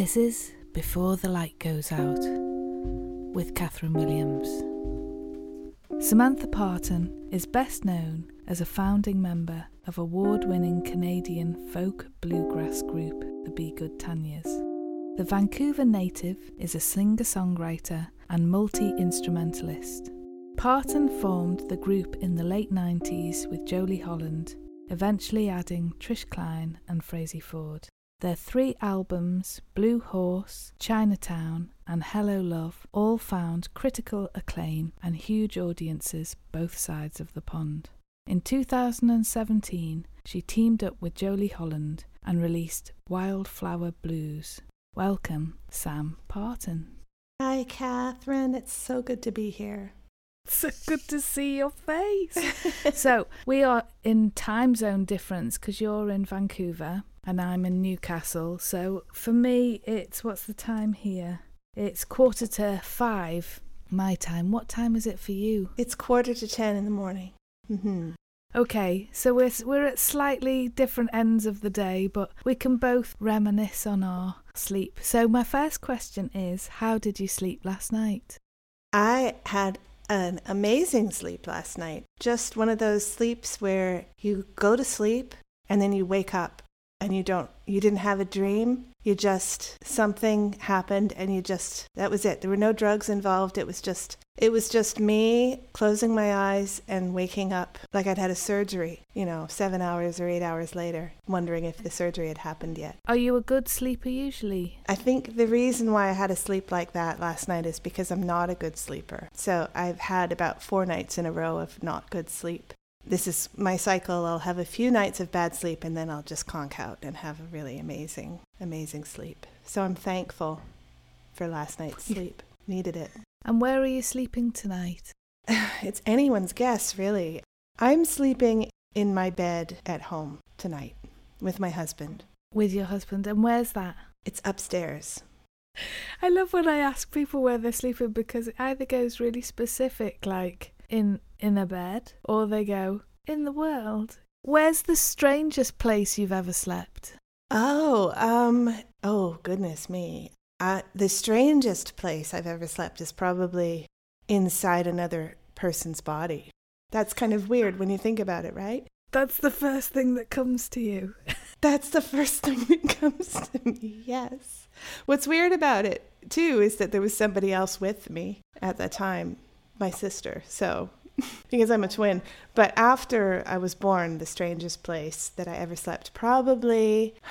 This is Before the Light Goes Out with Catherine Williams. Samantha Parton is best known as a founding member of award winning Canadian folk bluegrass group, the Be Good Tanyas. The Vancouver native is a singer songwriter and multi instrumentalist. Parton formed the group in the late 90s with Jolie Holland, eventually adding Trish Klein and Frazey Ford. Their three albums, Blue Horse, Chinatown, and Hello Love, all found critical acclaim and huge audiences both sides of the pond. In 2017, she teamed up with Jolie Holland and released Wildflower Blues. Welcome, Sam Parton. Hi, Catherine. It's so good to be here. So good to see your face. so, we are in time zone difference because you're in Vancouver and I'm in Newcastle. So, for me, it's what's the time here? It's quarter to five my time. What time is it for you? It's quarter to ten in the morning. Mm-hmm. Okay, so we're we're at slightly different ends of the day, but we can both reminisce on our sleep. So my first question is, how did you sleep last night? I had an amazing sleep last night. Just one of those sleeps where you go to sleep and then you wake up and you don't you didn't have a dream. You just something happened and you just that was it. There were no drugs involved. It was just it was just me closing my eyes and waking up like i'd had a surgery you know 7 hours or 8 hours later wondering if the surgery had happened yet. Are you a good sleeper usually? I think the reason why i had a sleep like that last night is because i'm not a good sleeper. So i've had about 4 nights in a row of not good sleep this is my cycle. I'll have a few nights of bad sleep and then I'll just conk out and have a really amazing, amazing sleep. So I'm thankful for last night's sleep. Needed it. And where are you sleeping tonight? it's anyone's guess, really. I'm sleeping in my bed at home tonight with my husband. With your husband? And where's that? It's upstairs. I love when I ask people where they're sleeping because it either goes really specific, like in in a bed, or they go in the world. Where's the strangest place you've ever slept? Oh, um, oh goodness me. Uh, the strangest place I've ever slept is probably inside another person's body. That's kind of weird when you think about it, right? That's the first thing that comes to you. That's the first thing that comes to me, yes. What's weird about it, too, is that there was somebody else with me at that time, my sister. So because I'm a twin. But after I was born, the strangest place that I ever slept, probably.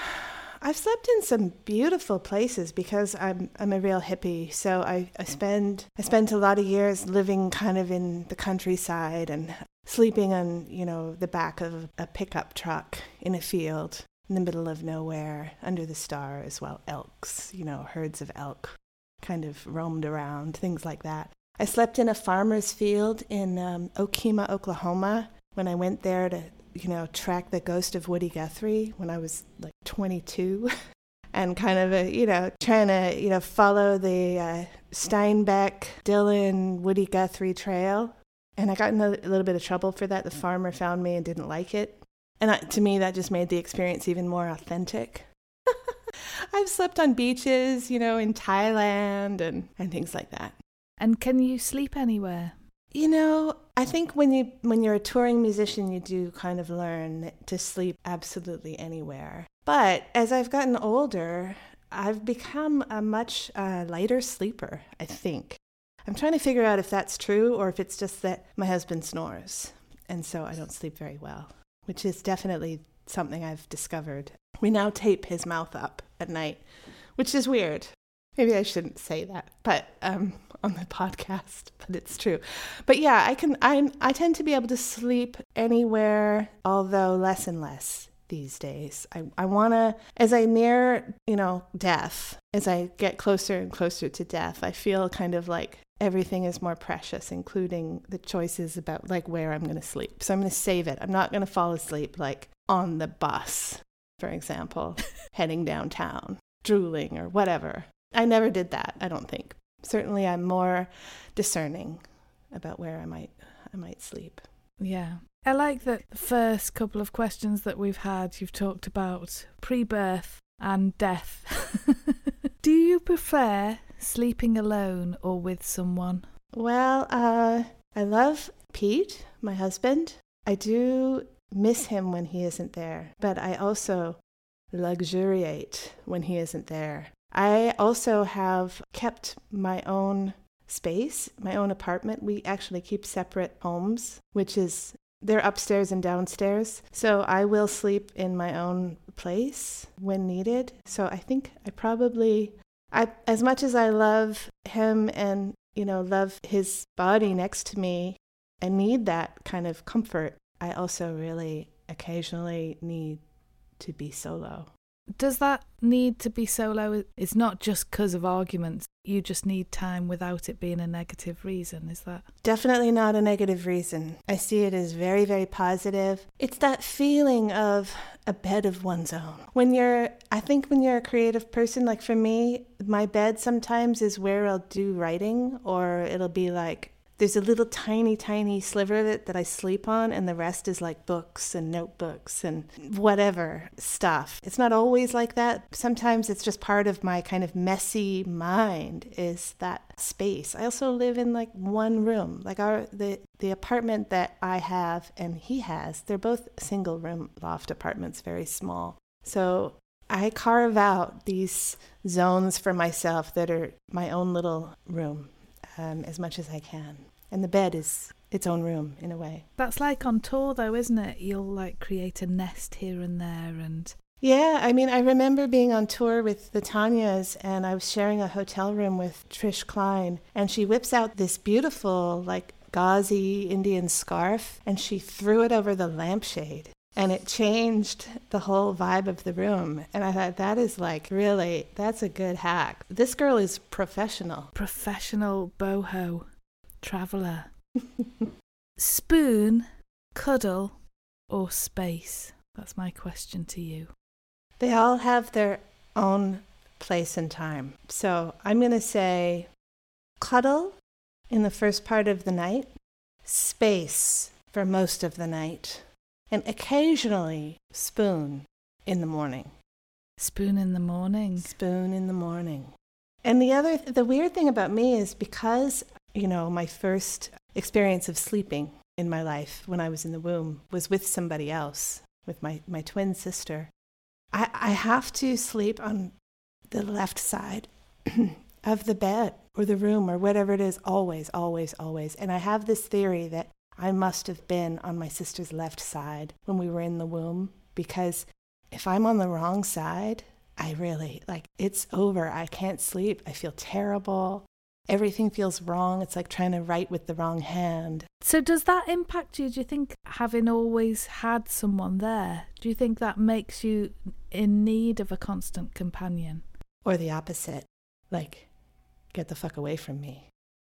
I've slept in some beautiful places because I'm I'm a real hippie. So I, I spend I spent a lot of years living kind of in the countryside and sleeping on, you know, the back of a pickup truck in a field in the middle of nowhere under the stars while elks, you know, herds of elk kind of roamed around, things like that. I slept in a farmer's field in um, Okemah, Oklahoma, when I went there to, you know, track the ghost of Woody Guthrie when I was like 22. and kind of, a, you know, trying to, you know, follow the uh, Steinbeck, Dylan, Woody Guthrie trail. And I got in a, a little bit of trouble for that. The farmer found me and didn't like it. And I, to me, that just made the experience even more authentic. I've slept on beaches, you know, in Thailand and, and things like that. And can you sleep anywhere? You know, I think when you when you're a touring musician, you do kind of learn to sleep absolutely anywhere. But as I've gotten older, I've become a much uh, lighter sleeper. I think I'm trying to figure out if that's true or if it's just that my husband snores, and so I don't sleep very well, which is definitely something I've discovered. We now tape his mouth up at night, which is weird. Maybe I shouldn't say that, but um, on the podcast, but it's true. But yeah, I can I I tend to be able to sleep anywhere, although less and less these days. I, I want to, as I near, you know, death, as I get closer and closer to death, I feel kind of like everything is more precious, including the choices about like where I'm going to sleep. So I'm going to save it. I'm not going to fall asleep like on the bus, for example, heading downtown, drooling or whatever. I never did that, I don't think certainly I'm more discerning about where I might I might sleep. Yeah. I like that the first couple of questions that we've had you've talked about pre-birth and death. Do you prefer sleeping alone or with someone? Well, uh, I love Pete, my husband. I do miss him when he isn't there, but I also luxuriate when he isn't there. I also have kept my own space, my own apartment. We actually keep separate homes, which is they're upstairs and downstairs. So I will sleep in my own place when needed. So I think I probably I as much as I love him and, you know, love his body next to me and need that kind of comfort, I also really occasionally need to be solo. Does that need to be solo? It's not just because of arguments. You just need time without it being a negative reason, is that? Definitely not a negative reason. I see it as very, very positive. It's that feeling of a bed of one's own. When you're, I think when you're a creative person, like for me, my bed sometimes is where I'll do writing, or it'll be like there's a little tiny, tiny sliver of it that I sleep on, and the rest is like books and notebooks and whatever stuff. It's not always like that. Sometimes it's just part of my kind of messy mind is that space. I also live in like one room. Like our the the apartment that I have and he has, they're both single room loft apartments, very small. So I carve out these zones for myself that are my own little room um, as much as I can. And the bed is its own room in a way. That's like on tour, though, isn't it? You'll like create a nest here and there and. Yeah, I mean, I remember being on tour with the Tanyas, and I was sharing a hotel room with Trish Klein, and she whips out this beautiful, like, gauzy Indian scarf, and she threw it over the lampshade and it changed the whole vibe of the room. And I thought, that is like really, that's a good hack. This girl is professional. Professional boho traveller. Spoon, cuddle, or space? That's my question to you. They all have their own place and time. So I'm going to say cuddle in the first part of the night, space for most of the night, and occasionally spoon in the morning. Spoon in the morning. Spoon in the morning. And the other, the weird thing about me is because you know, my first experience of sleeping in my life when I was in the womb was with somebody else, with my, my twin sister. I, I have to sleep on the left side of the bed or the room or whatever it is, always, always, always. And I have this theory that I must have been on my sister's left side when we were in the womb because if I'm on the wrong side, I really like it's over. I can't sleep. I feel terrible everything feels wrong. It's like trying to write with the wrong hand. So, does that impact you? Do you think having always had someone there, do you think that makes you in need of a constant companion? Or the opposite, like, get the fuck away from me.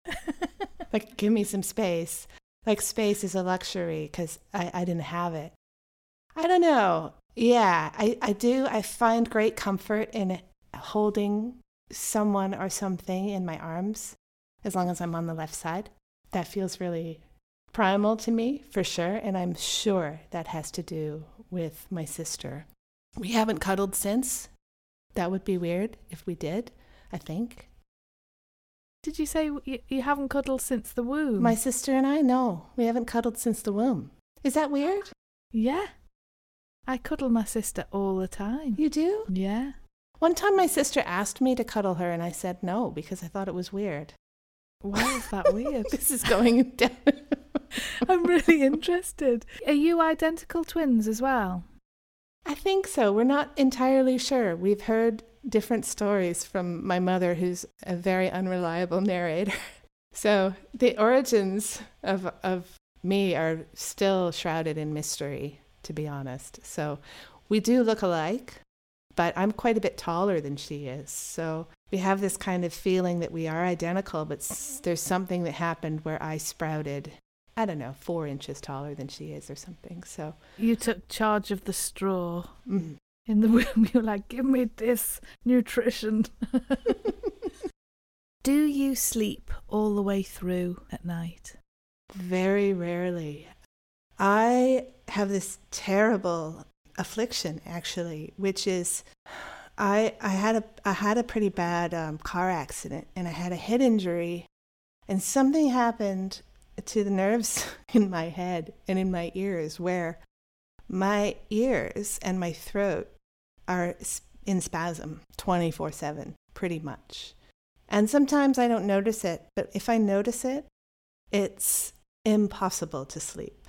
like, give me some space. Like, space is a luxury because I, I didn't have it. I don't know. Yeah, I, I do. I find great comfort in holding someone or something in my arms as long as I'm on the left side. That feels really primal to me for sure. And I'm sure that has to do with my sister. We haven't cuddled since. That would be weird if we did, I think. Did you say you, haven't cuddled since the womb? My sister and I, no. We haven't cuddled since the womb. Is that weird? Yeah. I cuddle my sister all the time. You do? Yeah. One time my sister asked me to cuddle her, and I said no because I thought it was weird. Why is that weird? this is going down. I'm really interested. Are you identical twins as well? I think so. We're not entirely sure. We've heard different stories from my mother, who's a very unreliable narrator. So the origins of, of me are still shrouded in mystery, to be honest. So we do look alike but I'm quite a bit taller than she is. So we have this kind of feeling that we are identical, but there's something that happened where I sprouted, I don't know, four inches taller than she is or something. So you took charge of the straw. Mm. In the womb, you're like, give me this nutrition. Do you sleep all the way through at night? Very rarely. I have this terrible affliction, actually, which is I I had a I had a pretty bad um, car accident and I had a head injury, and something happened to the nerves in my head and in my ears where my ears and my throat are in spasm 24 7, pretty much. And sometimes I don't notice it, but if I notice it, it's impossible to sleep.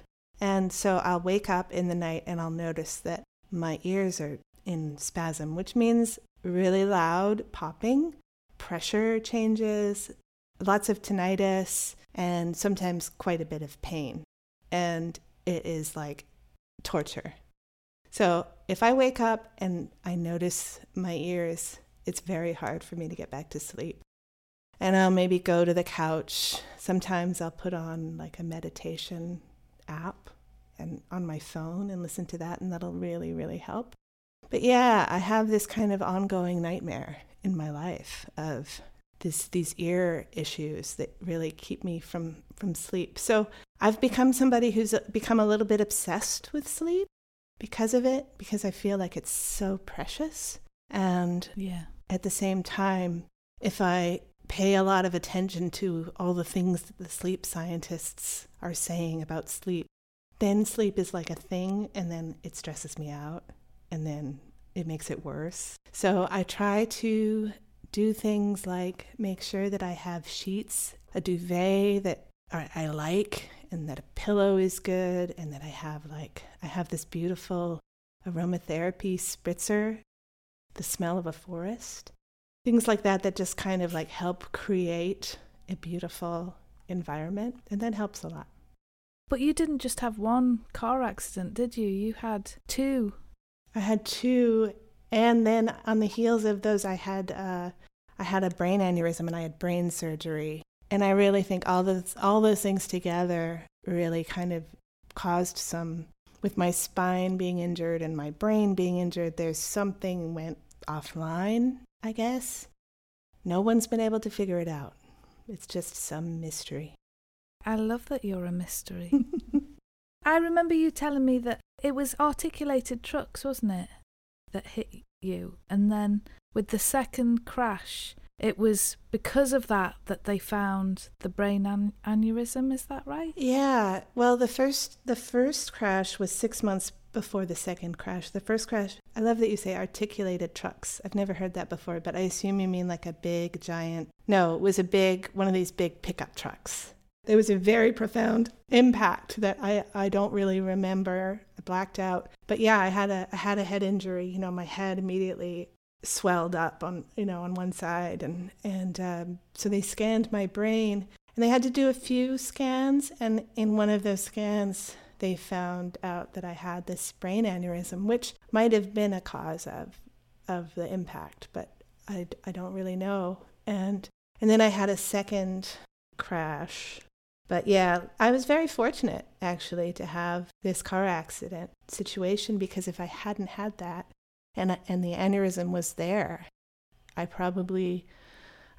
And so I'll wake up in the night and I'll notice that my ears are in spasm, which means really loud popping, pressure changes, lots of tinnitus, and sometimes quite a bit of pain. And it is like torture. So if I wake up and I notice my ears, it's very hard for me to get back to sleep. And I'll maybe go to the couch. Sometimes I'll put on like a meditation app and on my phone and listen to that and that'll really really help. But yeah, I have this kind of ongoing nightmare in my life of this these ear issues that really keep me from from sleep. So I've become somebody who's uh, become a little bit obsessed with sleep because of it because I feel like it's so precious and yeah. At the same time, if I pay a lot of attention to all the things that the sleep scientists are saying about sleep, then sleep is like a thing and then it stresses me out and then it makes it worse. So I try to do things like make sure that I have sheets, a duvet that I like, and that a pillow is good, and that I have like, I have this beautiful aromatherapy spritzer, the smell of a forest. Things like that that just kind of like help create a beautiful environment, and that helps a lot. But you didn't just have one car accident, did you? You had two. I had two, and then on the heels of those, I had uh, I had a brain aneurysm and I had brain surgery. And I really think all those all those things together really kind of caused some with my spine being injured and my brain being injured. There's something went offline, I guess. No one's been able to figure it out. It's just some mystery. I love that you're a mystery. I remember you telling me that it was articulated trucks, wasn't it? That hit you. And then with the second crash, it was because of that that they found the brain an- aneurysm. Is that right? Yeah. Well, the first the first crash was six months before the second crash. The first crash. I love that you say articulated trucks. I've never heard that before, but I assume you mean like a big giant. No, it was a big one of these big pickup trucks. There was a very profound impact that I, I don't really remember. I blacked out. But yeah, I had a I had a head injury. You know, my head immediately swelled up on you know on one side, and and um, so they scanned my brain, and they had to do a few scans, and in one of those scans they found out that I had this brain aneurysm, which might have been a cause of of the impact, but I, I don't really know. And and then I had a second crash but yeah, I was very fortunate actually to have this car accident situation because if I hadn't had that and and the aneurysm was there, I probably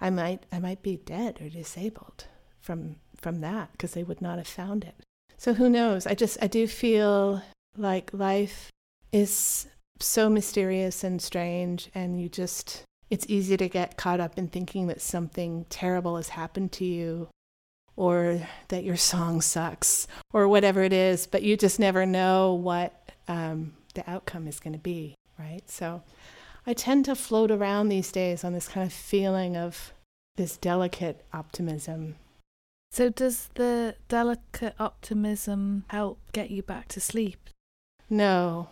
I might I might be dead or disabled from from that because they would not have found it. So who knows? I just I do feel like life is so mysterious and strange and you just it's easy to get caught up in thinking that something terrible has happened to you or that your song sucks or whatever it is, but you just never know what um, the outcome is going to be, right? So I tend to float around these days on this kind of feeling of this delicate optimism. So, does the delicate optimism help get you back to sleep? No.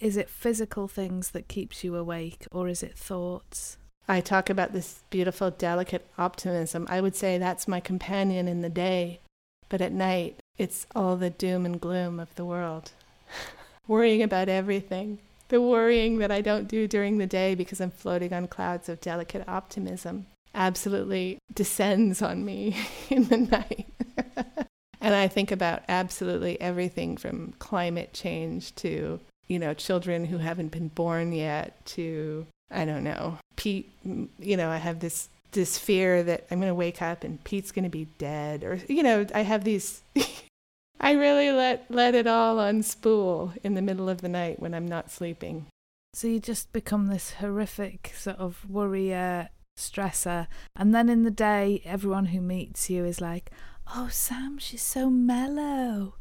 Is it physical things that keeps you awake, or is it thoughts? I talk about this beautiful, delicate optimism. I would say that's my companion in the day, but at night, it's all the doom and gloom of the world. worrying about everything. The worrying that I don't do during the day because I'm floating on clouds of delicate optimism absolutely descends on me in the night. and I think about absolutely everything from climate change to, you know, children who haven't been born yet to I don't know. Pete, you know, I have this this fear that I'm going to wake up and Pete's going to be dead or you know, I have these I really let let it all unspool in the middle of the night when I'm not sleeping. So you just become this horrific sort of worrier, stressor. And then in the day, everyone who meets you is like, oh, Sam, she's so mellow.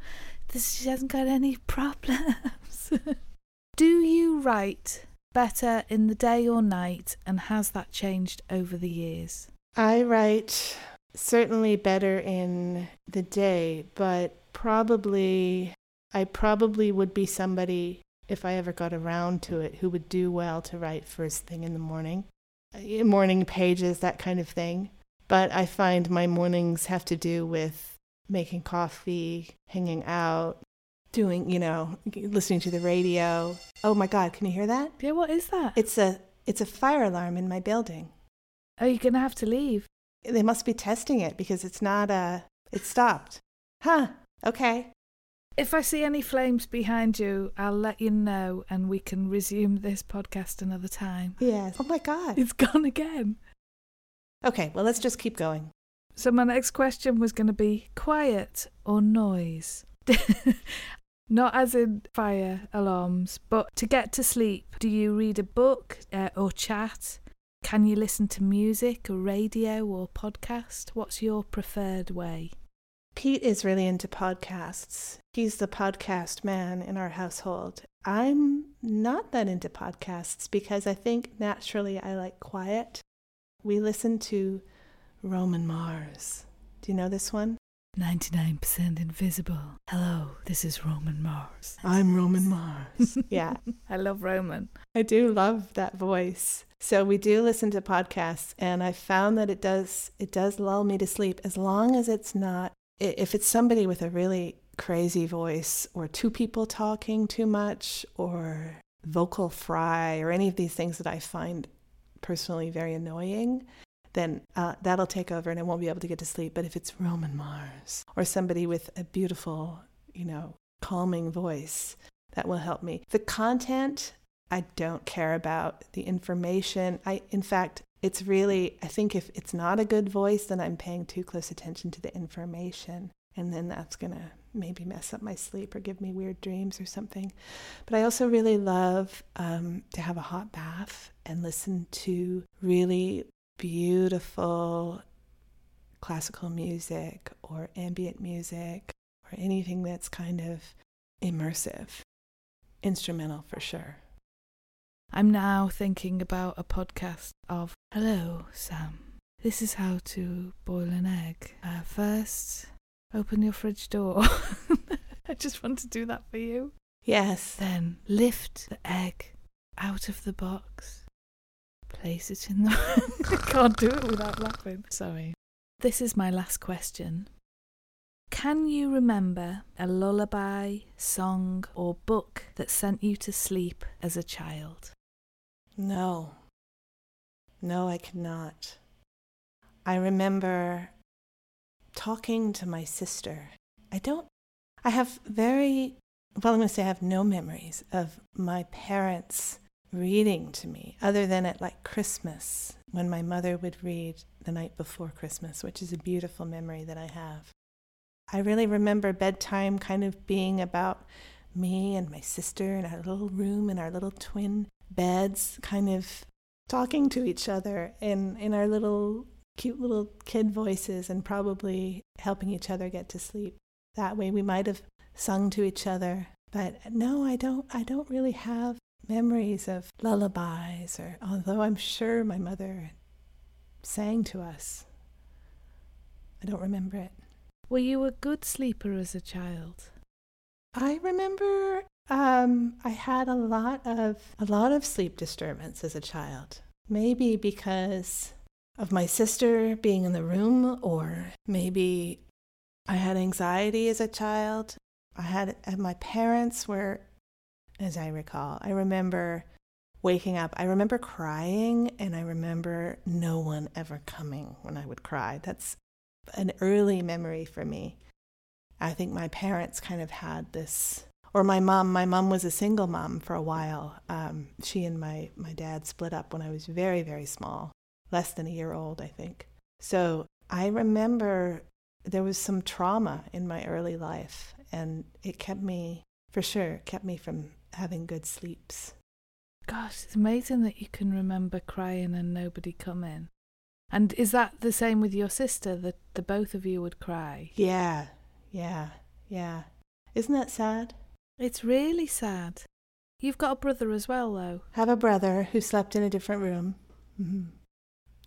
She hasn't got any problems. Do you write better in the day or night? And has that changed over the years? I write certainly better in the day, but probably, I probably would be somebody if I ever got around to it, who would do well to write first thing in the morning, uh, morning pages, that kind of thing. But I find my mornings have to do with making coffee, hanging out, doing, you know, listening to the radio. Oh my God, can you hear that? Yeah, what is that? It's a it's a fire alarm in my building. Oh, you're gonna have to leave. They must be testing it because it's not uh it stopped. Huh. Okay. If I see any flames behind you, I'll let you know and we can resume this podcast another time. Yes. Oh my God. It's gone again. Okay, well, let's just keep going. So, my next question was going to be quiet or noise? Not as in fire alarms, but to get to sleep, do you read a book uh, or chat? Can you listen to music or radio or podcast? What's your preferred way? Pete is really into podcasts. He's the podcast man in our household. I'm not that into podcasts because I think naturally I like quiet. We listen to Roman Mars. Do you know this one? 99% invisible. Hello, this is Roman Mars. I'm Roman Mars. yeah. I love Roman. I do love that voice. So we do listen to podcasts and I found that it does it does lull me to sleep as long as it's not if it's somebody with a really crazy voice or two people talking too much or vocal fry or any of these things that I find personally very annoying, then uh, that'll take over and I won't be able to get to sleep. But if it's Roman Mars or somebody with a beautiful, you know, calming voice, that will help me. The content, I don't care about. The information, I, in fact, it's really, I think if it's not a good voice, then I'm paying too close attention to the information. And then that's going to maybe mess up my sleep or give me weird dreams or something. But I also really love um, to have a hot bath and listen to really beautiful classical music or ambient music or anything that's kind of immersive, instrumental for sure. I'm now thinking about a podcast of Hello, Sam. This is how to boil an egg. Uh, first, open your fridge door. I just want to do that for you. Yes. Then lift the egg out of the box. Place it in the. I can't do it without laughing. Sorry. This is my last question. Can you remember a lullaby, song, or book that sent you to sleep as a child? No. No, I cannot. I remember talking to my sister. I don't, I have very, well, I'm going to say I have no memories of my parents reading to me other than at like Christmas when my mother would read the night before Christmas, which is a beautiful memory that I have. I really remember bedtime kind of being about me and my sister in our little room in our little twin beds, kind of talking to each other in, in our little cute little kid voices and probably helping each other get to sleep. That way we might have sung to each other. But no, I don't I don't really have memories of lullabies or although I'm sure my mother sang to us. I don't remember it. Were you a good sleeper as a child? I remember um, I had a lot of a lot of sleep disturbance as a child. Maybe because of my sister being in the room, or maybe I had anxiety as a child. I had my parents were, as I recall, I remember waking up. I remember crying, and I remember no one ever coming when I would cry. That's an early memory for me. I think my parents kind of had this or my mom my mom was a single mom for a while um, she and my, my dad split up when i was very very small less than a year old i think so i remember there was some trauma in my early life and it kept me for sure kept me from having good sleeps Gosh, it's amazing that you can remember crying and nobody coming. And is that the same with your sister, that the both of you would cry? Yeah, yeah, yeah. Isn't that sad? It's really sad. You've got a brother as well, though. Have a brother who slept in a different room hmm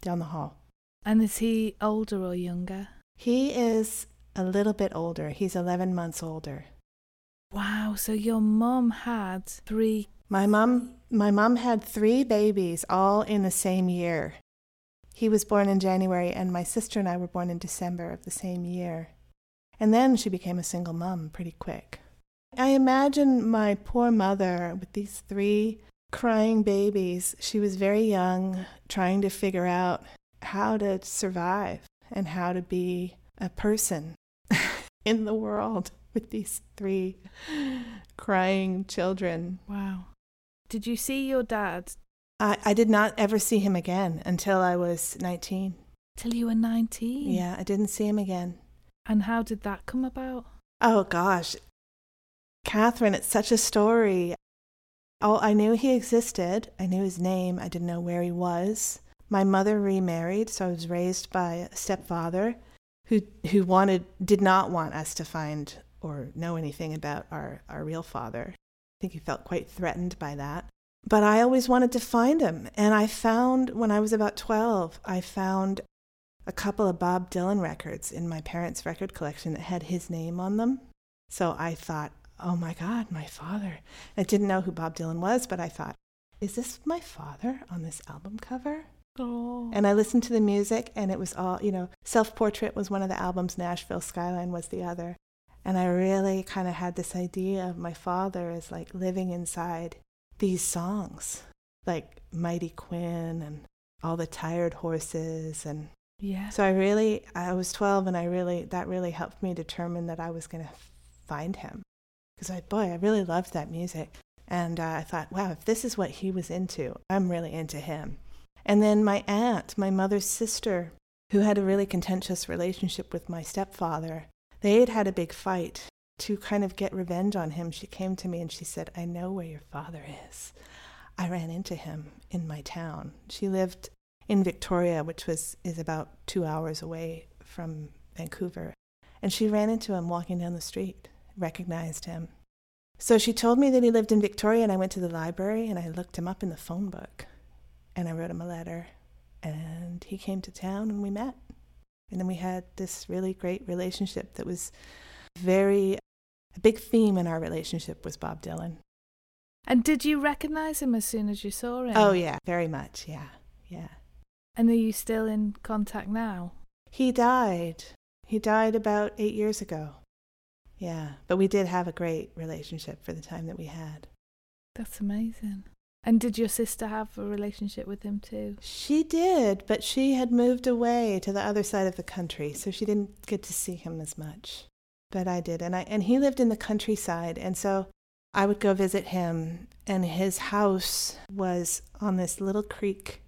down the hall. And is he older or younger? He is a little bit older. He's 11 months older. Wow, so your mom had three. My mom, my mom had three babies all in the same year. He was born in January, and my sister and I were born in December of the same year. And then she became a single mom pretty quick. I imagine my poor mother with these three crying babies. She was very young, trying to figure out how to survive and how to be a person in the world with these three crying children. Wow. Did you see your dad I, I did not ever see him again until I was 19. till you were 19? Yeah, I didn't see him again. And how did that come about? Oh gosh. Catherine, it's such a story. Oh, I knew he existed. I knew his name. I didn't know where he was. My mother remarried, so I was raised by a stepfather who who wanted did not want us to find or know anything about our, our real father. I think he felt quite threatened by that. But I always wanted to find him. And I found when I was about 12, I found a couple of Bob Dylan records in my parents' record collection that had his name on them. So I thought, oh my God, my father. I didn't know who Bob Dylan was, but I thought, is this my father on this album cover? Oh. And I listened to the music, and it was all, you know, Self Portrait was one of the albums, Nashville Skyline was the other. And I really kind of had this idea of my father as like living inside these songs, like Mighty Quinn and All the Tired Horses. And yeah. so I really, I was 12, and I really, that really helped me determine that I was going to find him. Because I, boy, I really loved that music. And uh, I thought, wow, if this is what he was into, I'm really into him. And then my aunt, my mother's sister, who had a really contentious relationship with my stepfather, they had had a big fight to kind of get revenge on him. She came to me and she said, I know where your father is. I ran into him in my town. She lived in Victoria, which was is about two hours away from Vancouver. And she ran into him walking down the street, recognized him. So she told me that he lived in Victoria, and I went to the library and I looked him up in the phone book and I wrote him a letter. And he came to town and we met. And then we had this really great relationship that was very, a big theme in our relationship was Bob Dylan. And did you recognize him as soon as you saw him? Oh, yeah, very much. Yeah, yeah. And are you still in contact now? He died. He died about eight years ago. Yeah, but we did have a great relationship for the time that we had. That's amazing. And did your sister have a relationship with him too? She did, but she had moved away to the other side of the country, so she didn't get to see him as much. But I did, and I and he lived in the countryside, and so I would go visit him, and his house was on this little creek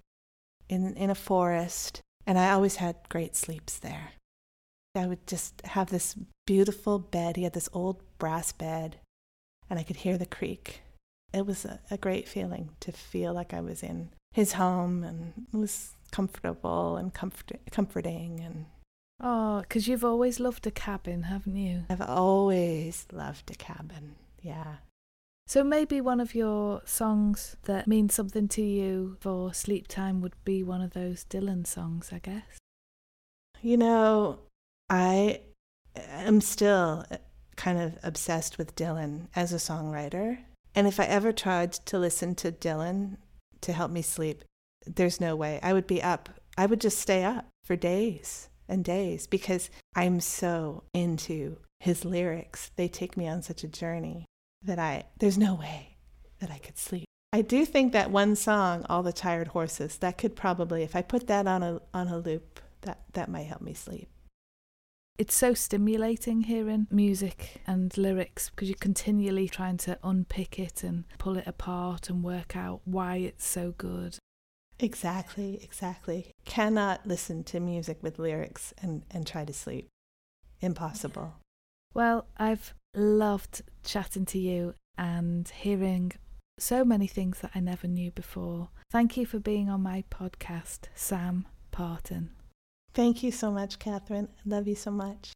in in a forest, and I always had great sleeps there. I would just have this beautiful bed. He had this old brass bed, and I could hear the creek. It was a, a great feeling to feel like I was in his home and it was comfortable and comfort, comforting. And Oh, because you've always loved a cabin, haven't you? I've always loved a cabin. Yeah. So maybe one of your songs that means something to you for sleep time would be one of those Dylan songs, I guess. You know, I am still uh, kind of obsessed with Dylan as a songwriter. And if I ever tried to listen to Dylan to help me sleep, there's no way. I would be up. I would just stay up for days and days because I'm so into his lyrics. They take me on such a journey that I there's no way that I could sleep. I do think that one song, All the Tired Horses, that could probably if I put that on a on a loop, that that might help me sleep. It's so stimulating hearing music and lyrics because you're continually trying to unpick it and pull it apart and work out why it's so good. Exactly, exactly. Cannot listen to music with lyrics and, and try to sleep. Impossible. Well, I've loved chatting to you and hearing so many things that I never knew before. Thank you for being on my podcast, Sam Parton. Thank you so much, Catherine. I love you so much.